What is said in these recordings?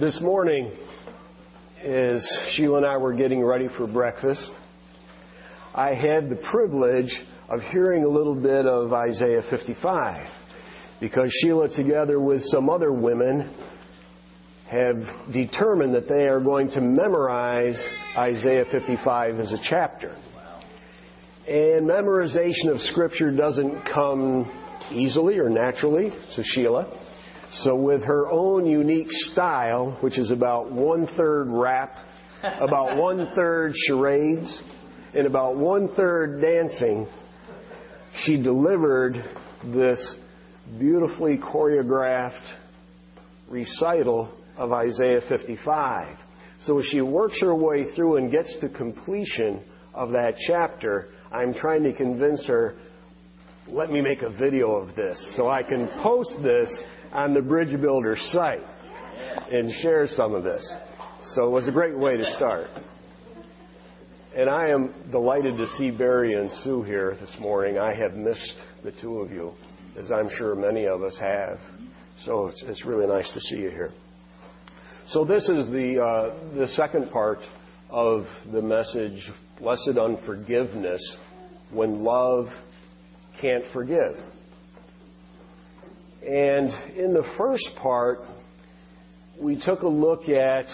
This morning, as Sheila and I were getting ready for breakfast, I had the privilege of hearing a little bit of Isaiah 55 because Sheila, together with some other women, have determined that they are going to memorize Isaiah 55 as a chapter. And memorization of Scripture doesn't come easily or naturally to Sheila. So, with her own unique style, which is about one third rap, about one third charades, and about one third dancing, she delivered this beautifully choreographed recital of Isaiah 55. So as she works her way through and gets to completion of that chapter, I'm trying to convince her, let me make a video of this so I can post this on the Bridge Builder site and share some of this. So it was a great way to start. And I am delighted to see Barry and Sue here this morning. I have missed the two of you, as I'm sure many of us have. So it's, it's really nice to see you here. So this is the, uh, the second part of the message, Blessed Unforgiveness, when love can't forgive. And in the first part, we took a look at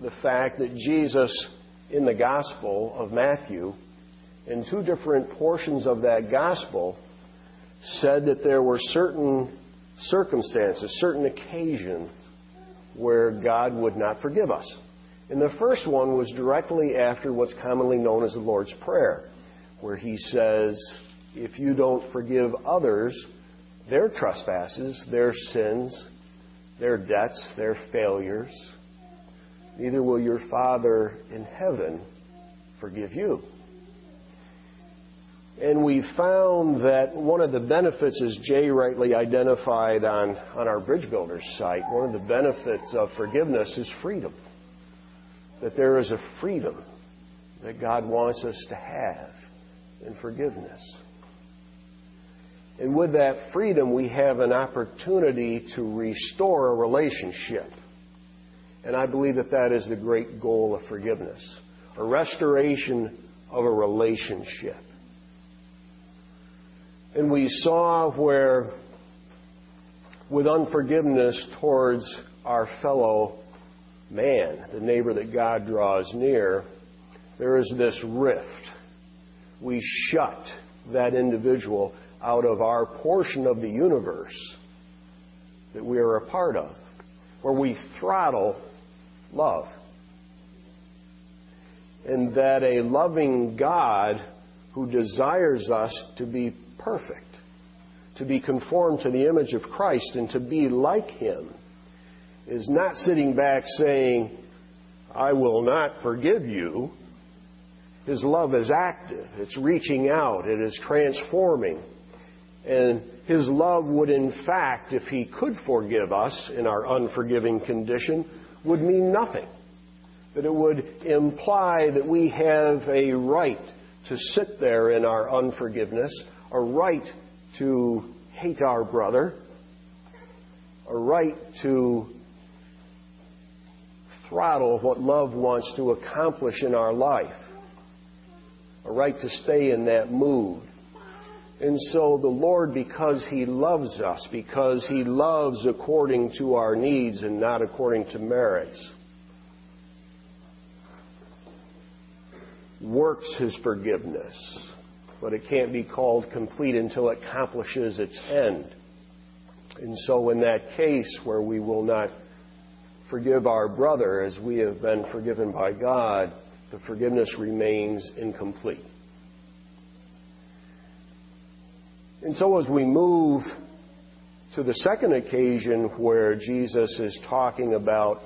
the fact that Jesus, in the Gospel of Matthew, in two different portions of that Gospel, said that there were certain circumstances, certain occasions where God would not forgive us. And the first one was directly after what's commonly known as the Lord's Prayer, where he says, If you don't forgive others, their trespasses, their sins, their debts, their failures, neither will your Father in heaven forgive you. And we found that one of the benefits, as Jay rightly identified on, on our Bridge Builders site, one of the benefits of forgiveness is freedom. That there is a freedom that God wants us to have in forgiveness. And with that freedom, we have an opportunity to restore a relationship. And I believe that that is the great goal of forgiveness a restoration of a relationship. And we saw where, with unforgiveness towards our fellow man, the neighbor that God draws near, there is this rift. We shut that individual out of our portion of the universe that we are a part of, where we throttle love. And that a loving God who desires us to be perfect, to be conformed to the image of Christ and to be like Him, is not sitting back saying, I will not forgive you. His love is active. It's reaching out. It is transforming. And His love would, in fact, if He could forgive us in our unforgiving condition, would mean nothing. That it would imply that we have a right to sit there in our unforgiveness, a right to hate our brother, a right to throttle what love wants to accomplish in our life, a right to stay in that mood. And so the Lord, because He loves us, because He loves according to our needs and not according to merits, works His forgiveness. But it can't be called complete until it accomplishes its end. And so, in that case where we will not forgive our brother as we have been forgiven by God, the forgiveness remains incomplete. And so, as we move to the second occasion where Jesus is talking about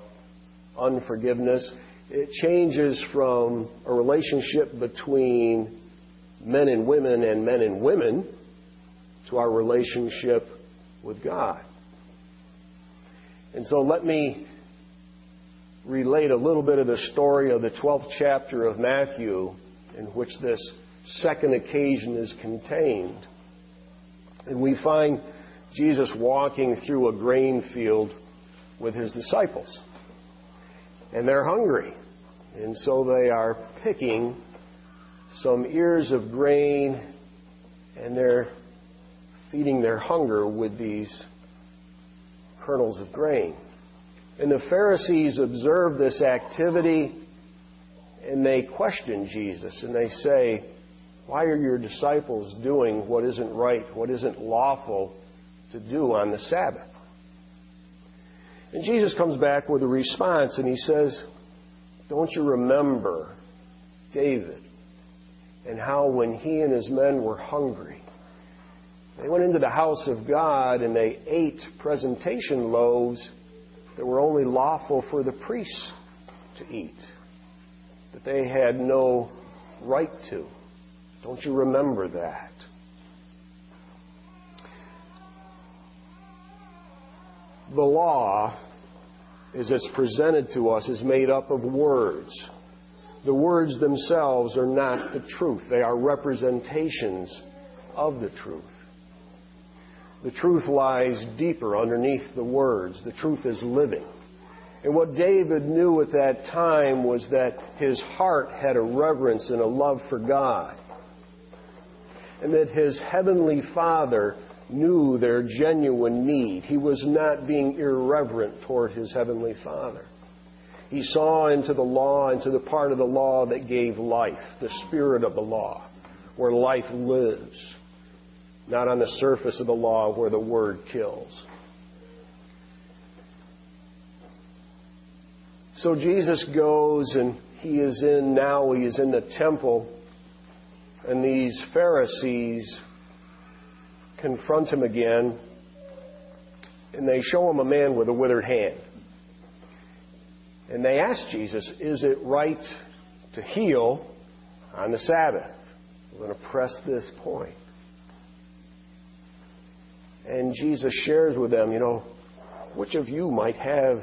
unforgiveness, it changes from a relationship between men and women and men and women to our relationship with God. And so let me relate a little bit of the story of the 12th chapter of Matthew in which this second occasion is contained. And we find Jesus walking through a grain field with his disciples. And they're hungry. And so they are picking some ears of grain and they're feeding their hunger with these kernels of grain. And the Pharisees observe this activity and they question Jesus and they say, Why are your disciples doing what isn't right, what isn't lawful to do on the Sabbath? And Jesus comes back with a response and he says, Don't you remember David and how when he and his men were hungry, they went into the house of God and they ate presentation loaves that were only lawful for the priests to eat, that they had no right to. Don't you remember that? The law, as it's presented to us, is made up of words. The words themselves are not the truth, they are representations of the truth. The truth lies deeper underneath the words. The truth is living. And what David knew at that time was that his heart had a reverence and a love for God. And that his heavenly Father knew their genuine need. He was not being irreverent toward his heavenly Father. He saw into the law, into the part of the law that gave life, the spirit of the law, where life lives not on the surface of the law where the word kills. So Jesus goes and he is in now, he is in the temple, and these Pharisees confront him again, and they show him a man with a withered hand. And they ask Jesus, Is it right to heal on the Sabbath? We're going to press this point. And Jesus shares with them, you know, which of you might have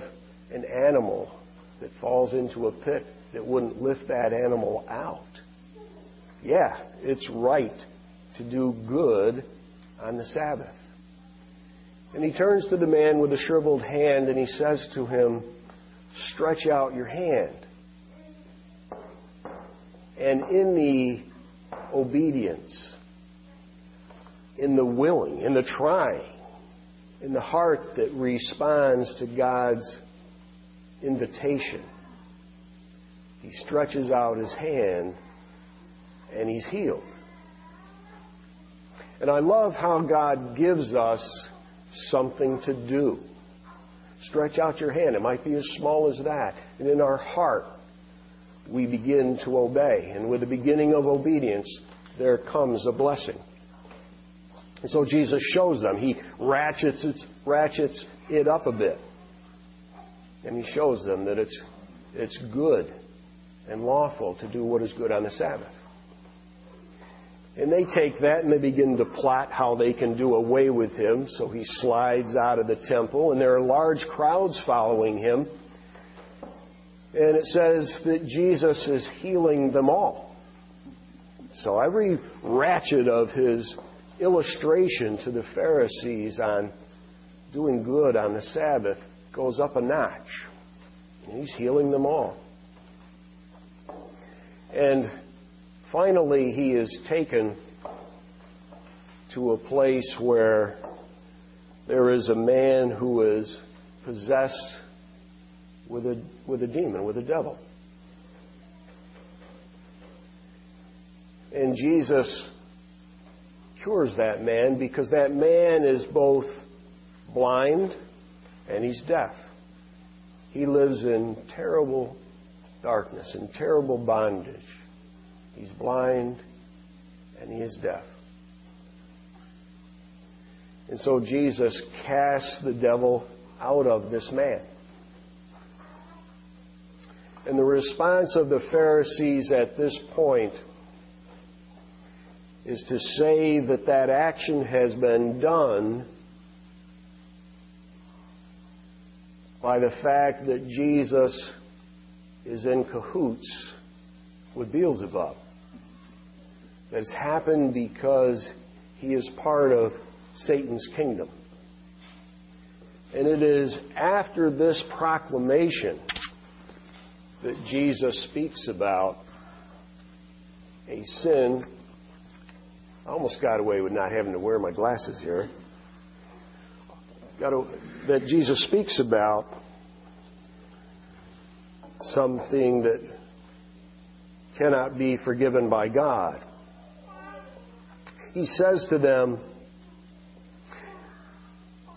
an animal that falls into a pit that wouldn't lift that animal out? Yeah, it's right to do good on the Sabbath. And he turns to the man with the shriveled hand and he says to him, Stretch out your hand. And in the obedience, in the willing, in the trying, in the heart that responds to God's invitation. He stretches out his hand and he's healed. And I love how God gives us something to do. Stretch out your hand. It might be as small as that. And in our heart, we begin to obey. And with the beginning of obedience, there comes a blessing. And so Jesus shows them. He ratchets it, ratchets it up a bit. And he shows them that it's, it's good and lawful to do what is good on the Sabbath. And they take that and they begin to plot how they can do away with him. So he slides out of the temple, and there are large crowds following him. And it says that Jesus is healing them all. So every ratchet of his illustration to the Pharisees on doing good on the Sabbath goes up a notch. He's healing them all. And finally, he is taken to a place where there is a man who is possessed with a, with a demon, with a devil. And Jesus cures that man because that man is both blind and he's deaf. He lives in terrible darkness, in terrible bondage. He's blind and he is deaf. And so Jesus casts the devil out of this man. And the response of the Pharisees at this point is to say that that action has been done by the fact that Jesus is in cahoots with Beelzebub. That it's happened because he is part of Satan's kingdom. And it is after this proclamation that Jesus speaks about a sin. I almost got away with not having to wear my glasses here. Got to, that Jesus speaks about something that cannot be forgiven by God. He says to them,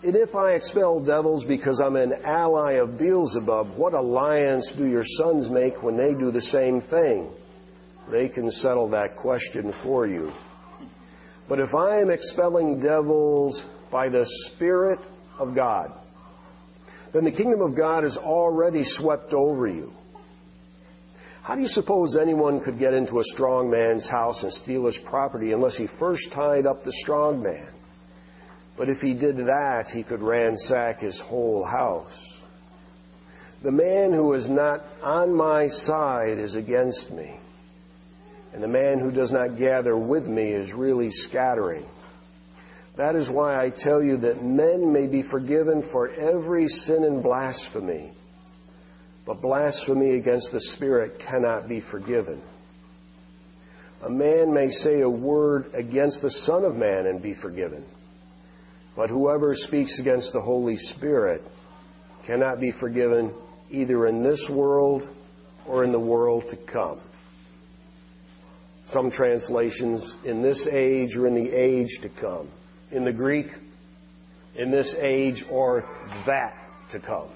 and if I expel devils because I'm an ally of Beelzebub, what alliance do your sons make when they do the same thing? They can settle that question for you. But if I am expelling devils by the Spirit of God, then the kingdom of God is already swept over you. How do you suppose anyone could get into a strong man's house and steal his property unless he first tied up the strong man? But if he did that, he could ransack his whole house. The man who is not on my side is against me, and the man who does not gather with me is really scattering. That is why I tell you that men may be forgiven for every sin and blasphemy, but blasphemy against the Spirit cannot be forgiven. A man may say a word against the Son of Man and be forgiven but whoever speaks against the Holy Spirit cannot be forgiven either in this world or in the world to come. Some translations, in this age or in the age to come. In the Greek, in this age or that to come.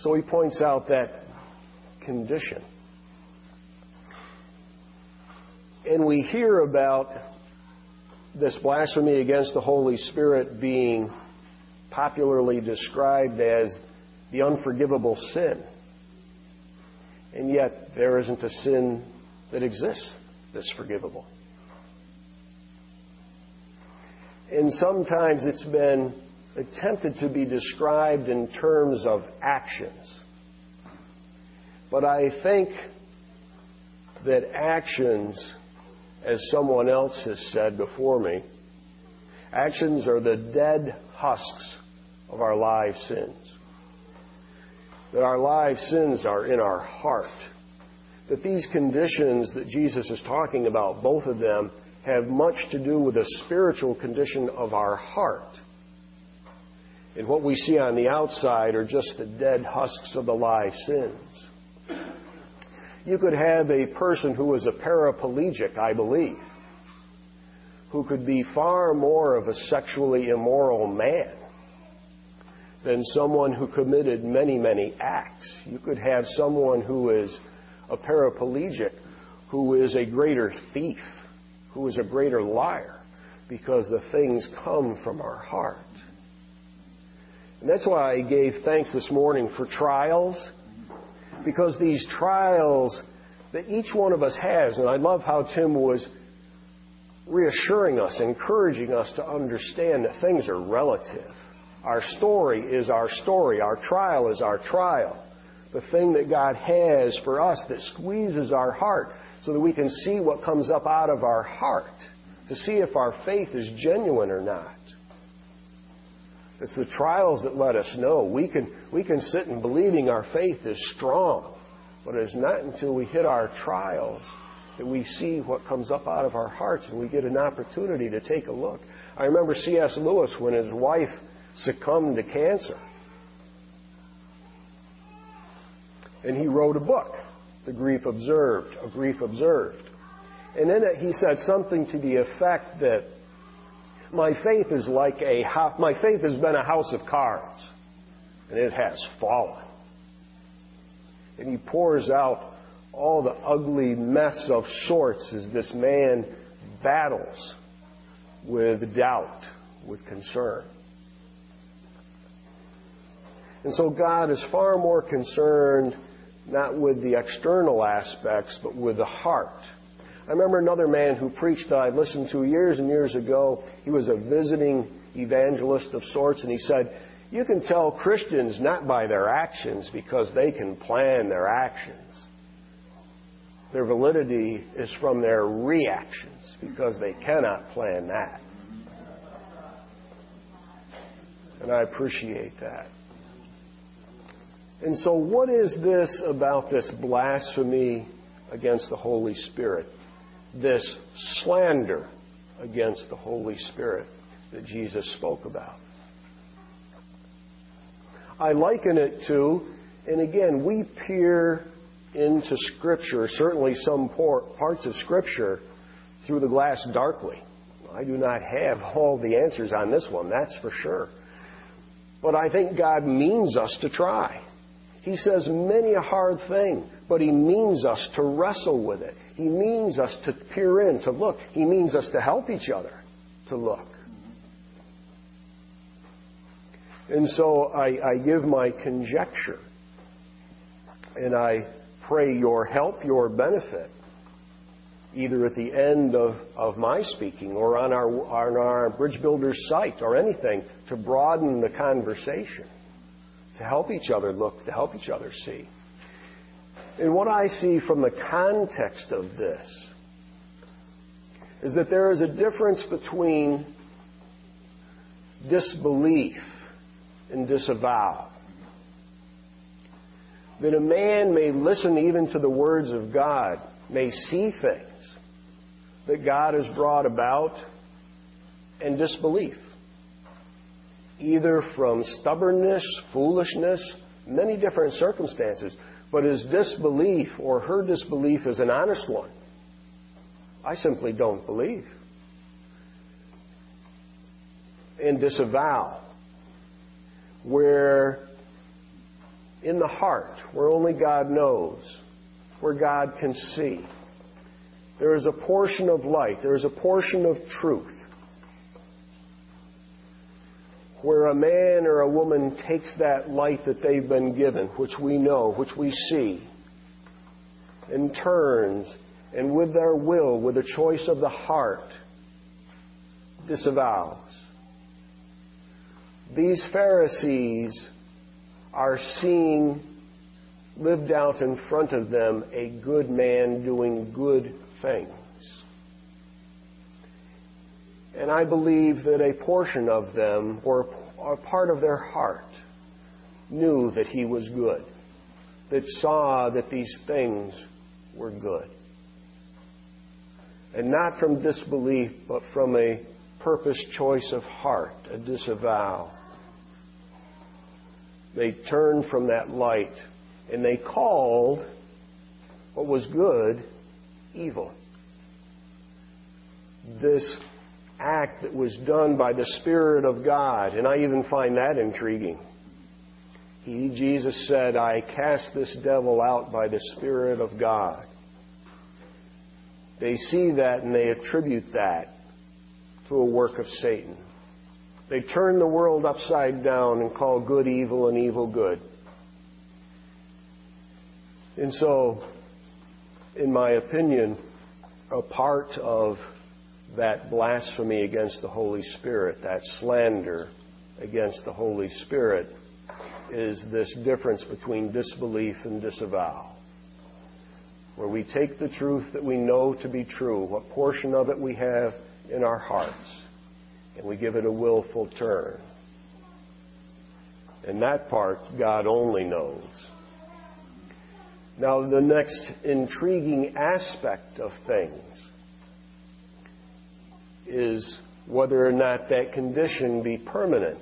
So he points out that condition. And we hear about this blasphemy against the Holy Spirit being popularly described as the unforgivable sin. And yet, there isn't a sin that exists that's forgivable. And sometimes it's been attempted to be described in terms of actions. But I think that actions as someone else has said before me, actions are the dead husks of our live sins. That our live sins are in our heart. That these conditions that Jesus is talking about, both of them, have much to do with the spiritual condition of our heart. And what we see on the outside are just the dead husks of the live sins you could have a person who is a paraplegic, I believe, who could be far more of a sexually immoral man than someone who committed many, many acts. You could have someone who is a paraplegic who is a greater thief, who is a greater liar, because the things come from our heart. And that's why I gave thanks this morning for trials because these trials that each one of us has, and I love how Tim was reassuring us, encouraging us to understand that things are relative. Our story is our story. Our trial is our trial. The thing that God has for us that squeezes our heart so that we can see what comes up out of our heart to see if our faith is genuine or not. It's the trials that let us know. We can, we can sit in believing our faith is strong, but it's not until we hit our trials that we see what comes up out of our hearts and we get an opportunity to take a look. I remember C.S. Lewis when his wife succumbed to cancer. And he wrote a book, The Grief Observed, A Grief Observed. And in it he said something to the effect that my faith is like a my faith has been a house of cards, and it has fallen. And he pours out all the ugly mess of sorts as this man battles with doubt, with concern. And so God is far more concerned not with the external aspects, but with the heart. I remember another man who preached that I listened to years and years ago. He was a visiting evangelist of sorts, and he said, You can tell Christians not by their actions because they can plan their actions. Their validity is from their reactions because they cannot plan that. And I appreciate that. And so, what is this about this blasphemy against the Holy Spirit? This slander against the Holy Spirit that Jesus spoke about? I liken it to, and again, we peer into Scripture, certainly some parts of Scripture, through the glass darkly. I do not have all the answers on this one, that's for sure. But I think God means us to try. He says many a hard thing, but He means us to wrestle with it. He means us to peer in, to look. He means us to help each other to look. And so I, I give my conjecture and I pray your help, your benefit, either at the end of, of my speaking or on our, on our Bridge Builders site or anything to broaden the conversation, to help each other look, to help each other see. And what I see from the context of this is that there is a difference between disbelief and disavow. That a man may listen even to the words of God, may see things that God has brought about, and disbelief. Either from stubbornness, foolishness, many different circumstances, but his disbelief or her disbelief is an honest one. I simply don't believe. And disavow where in the heart, where only God knows, where God can see, there is a portion of light, there is a portion of truth, where a man or a woman takes that light that they've been given, which we know, which we see, and turns, and with their will, with the choice of the heart, disavows. These Pharisees are seeing lived out in front of them a good man doing good things. And I believe that a portion of them, or a part of their heart, knew that he was good, that saw that these things were good. And not from disbelief, but from a purpose choice of heart, a disavow. They turned from that light and they called what was good evil. This act that was done by the Spirit of God, and I even find that intriguing. He, Jesus said, I cast this devil out by the Spirit of God. They see that and they attribute that to a work of Satan. They turn the world upside down and call good evil and evil good. And so, in my opinion, a part of that blasphemy against the Holy Spirit, that slander against the Holy Spirit, is this difference between disbelief and disavow. Where we take the truth that we know to be true, what portion of it we have in our hearts, and we give it a willful turn. And that part God only knows. Now, the next intriguing aspect of things is whether or not that condition be permanent.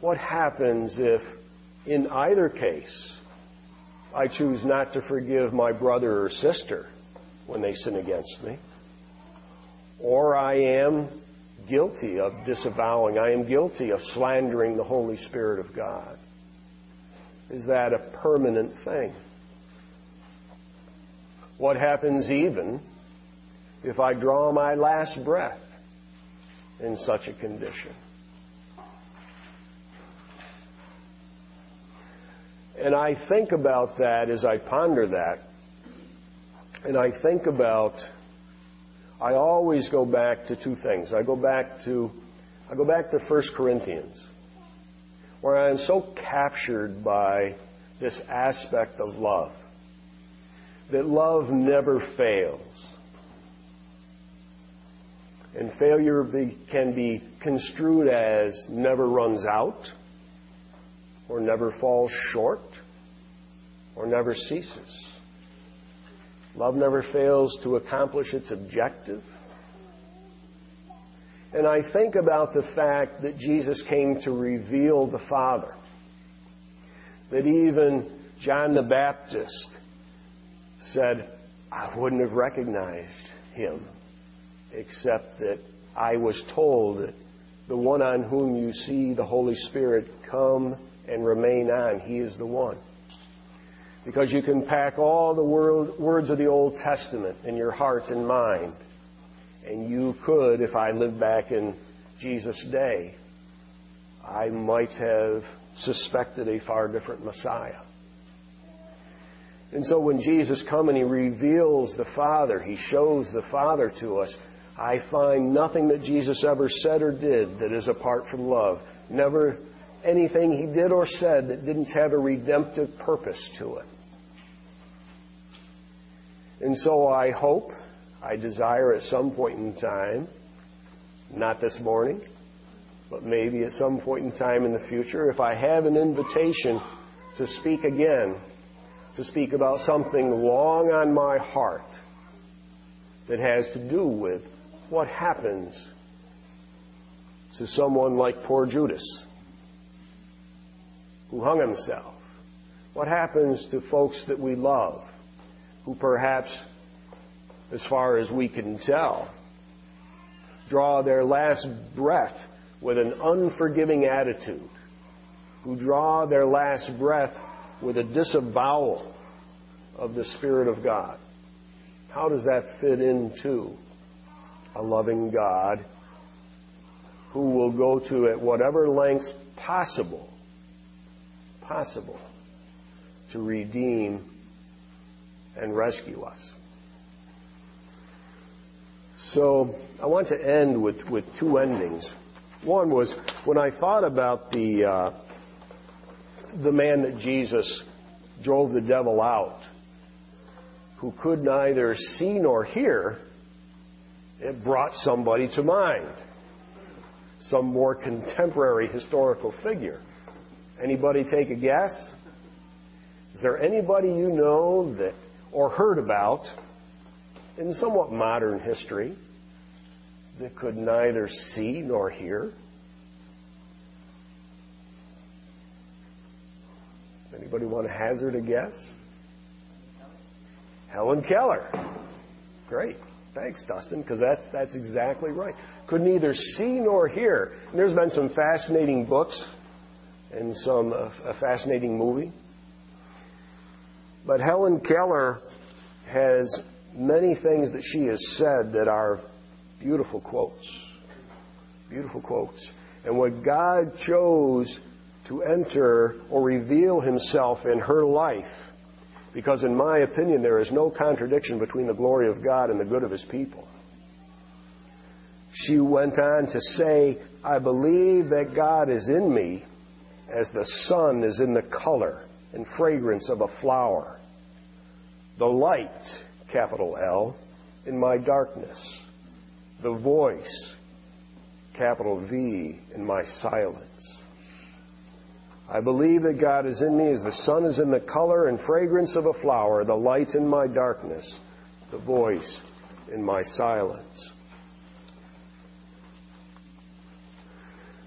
What happens if, in either case, I choose not to forgive my brother or sister when they sin against me? or I am guilty of disavowing, I am guilty of slandering the Holy Spirit of God. Is that a permanent thing? What happens even if I draw my last breath in such a condition? And I think about that as I ponder that, and I think about I always go back to two things. I go back to I go back to 1 Corinthians, where I am so captured by this aspect of love. That love never fails. And failure be, can be construed as never runs out, or never falls short, or never ceases. Love never fails to accomplish its objective. And I think about the fact that Jesus came to reveal the Father. That even John the Baptist said, I wouldn't have recognized him except that I was told that the one on whom you see the Holy Spirit come and remain on, he is the one. Because you can pack all the words of the Old Testament in your heart and mind. And you could, if I lived back in Jesus' day, I might have suspected a far different Messiah. And so when Jesus comes and he reveals the Father, he shows the Father to us, I find nothing that Jesus ever said or did that is apart from love. Never anything he did or said that didn't have a redemptive purpose to it. And so I hope, I desire at some point in time, not this morning, but maybe at some point in time in the future, if I have an invitation to speak again, to speak about something long on my heart that has to do with what happens to someone like poor Judas who hung himself? What happens to folks that we love who perhaps, as far as we can tell, draw their last breath with an unforgiving attitude, who draw their last breath with a disavowal of the Spirit of God? How does that fit into a loving God who will go to at whatever lengths possible, possible, to redeem and rescue us. So I want to end with, with two endings. One was when I thought about the uh, the man that Jesus drove the devil out, who could neither see nor hear, it brought somebody to mind. Some more contemporary historical figure. Anybody take a guess? Is there anybody you know that or heard about in somewhat modern history that could neither see nor hear? Anybody want to hazard a guess? Helen Keller. Great. Thanks, Dustin, because that's, that's exactly right. Could neither see nor hear. And there's been some fascinating books and some uh, a fascinating movie. But Helen Keller has many things that she has said that are beautiful quotes. Beautiful quotes. And what God chose to enter or reveal himself in her life because, in my opinion, there is no contradiction between the glory of God and the good of His people. She went on to say, I believe that God is in me as the sun is in the color and fragrance of a flower. The light, capital L, in my darkness. The voice, capital V, in my silence. I believe that God is in me as the sun is in the color and fragrance of a flower, the light in my darkness, the voice in my silence.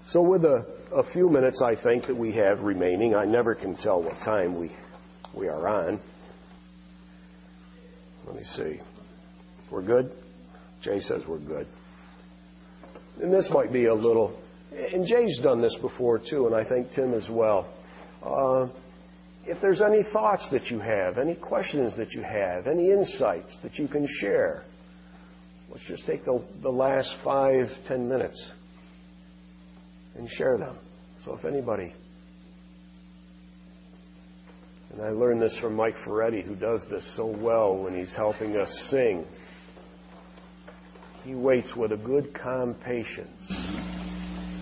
So, with a, a few minutes I think that we have remaining, I never can tell what time we, we are on. Let me see. We're good? Jay says we're good. And this might be a little and Jay's done this before too, and I think Tim as well. Uh, if there's any thoughts that you have, any questions that you have, any insights that you can share, let's just take the, the last five, ten minutes and share them. So if anybody, and I learned this from Mike Ferretti, who does this so well when he's helping us sing. He waits with a good, calm patience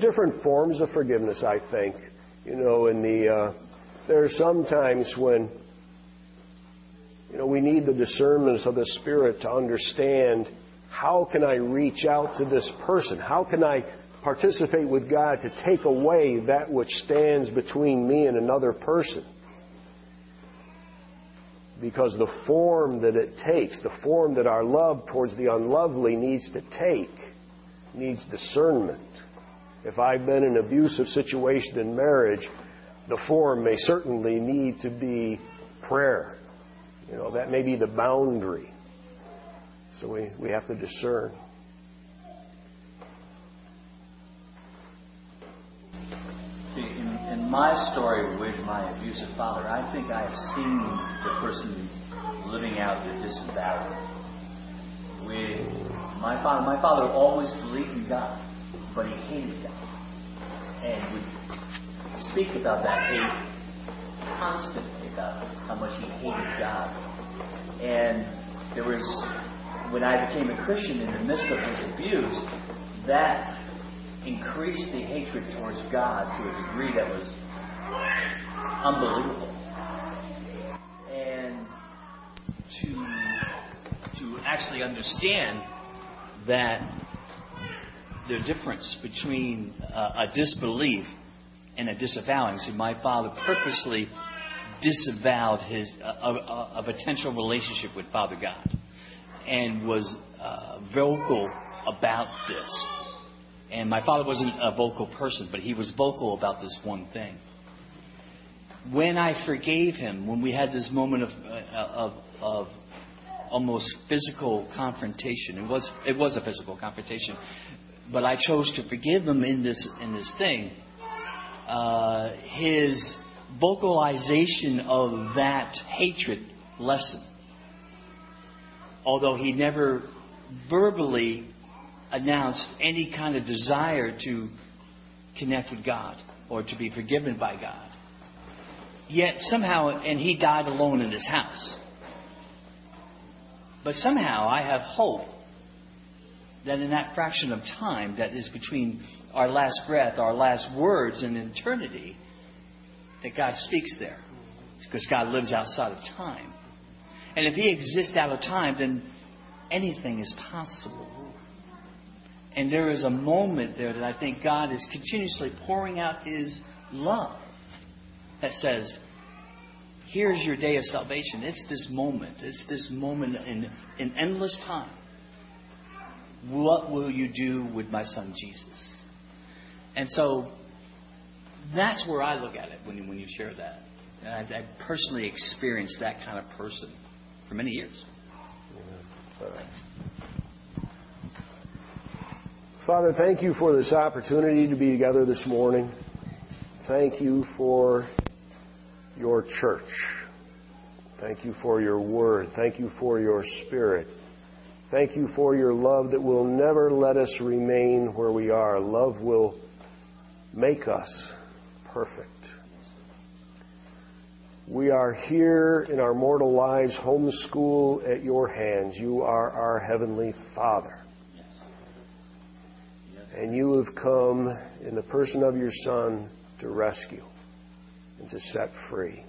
Different forms of forgiveness, I think. You know, in the uh, there are some times when you know we need the discernment of the Spirit to understand how can I reach out to this person? How can I participate with God to take away that which stands between me and another person? Because the form that it takes, the form that our love towards the unlovely needs to take, needs discernment. If I've been in an abusive situation in marriage, the form may certainly need to be prayer. You know, that may be the boundary. So we, we have to discern. See, in, in my story with my abusive father, I think I have seen the person living out the disavowal. With my father, my father always believed in God, but he hated God, and would speak about that hate constantly about how much he hated God. And there was when I became a Christian in the midst of his abuse, that increased the hatred towards God to a degree that was unbelievable. And to to actually understand that the difference between uh, a disbelief and a disavowing. See, my father purposely disavowed his a, a, a potential relationship with Father God and was uh, vocal about this. And my father wasn't a vocal person, but he was vocal about this one thing. When I forgave him, when we had this moment of, uh, of, of almost physical confrontation, it was, it was a physical confrontation, but I chose to forgive him in this, in this thing. Uh, his vocalization of that hatred lessened although he never verbally announced any kind of desire to connect with God or to be forgiven by God. Yet somehow, and he died alone in his house. But somehow I have hope that in that fraction of time that is between our last breath, our last words, and eternity, that God speaks there. Because God lives outside of time. And if He exists out of time, then anything is possible. And there is a moment there that I think God is continuously pouring out His love that says, Here's your day of salvation. It's this moment. It's this moment in, in endless time. What will you do with my son Jesus? And so that's where I look at it when, when you share that. And I, I personally experienced that kind of person for many years. Father, thank you for this opportunity to be together this morning. Thank you for your church. Thank you for your word. Thank you for your spirit. Thank you for your love that will never let us remain where we are. Love will make us perfect. We are here in our mortal lives, homeschool at your hands. You are our Heavenly Father. And you have come in the person of your Son to rescue and to set free.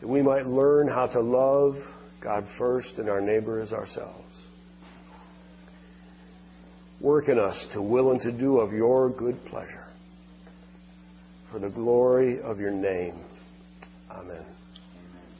That we might learn how to love God first and our neighbor as ourselves. Work in us to will and to do of your good pleasure for the glory of your name. Amen.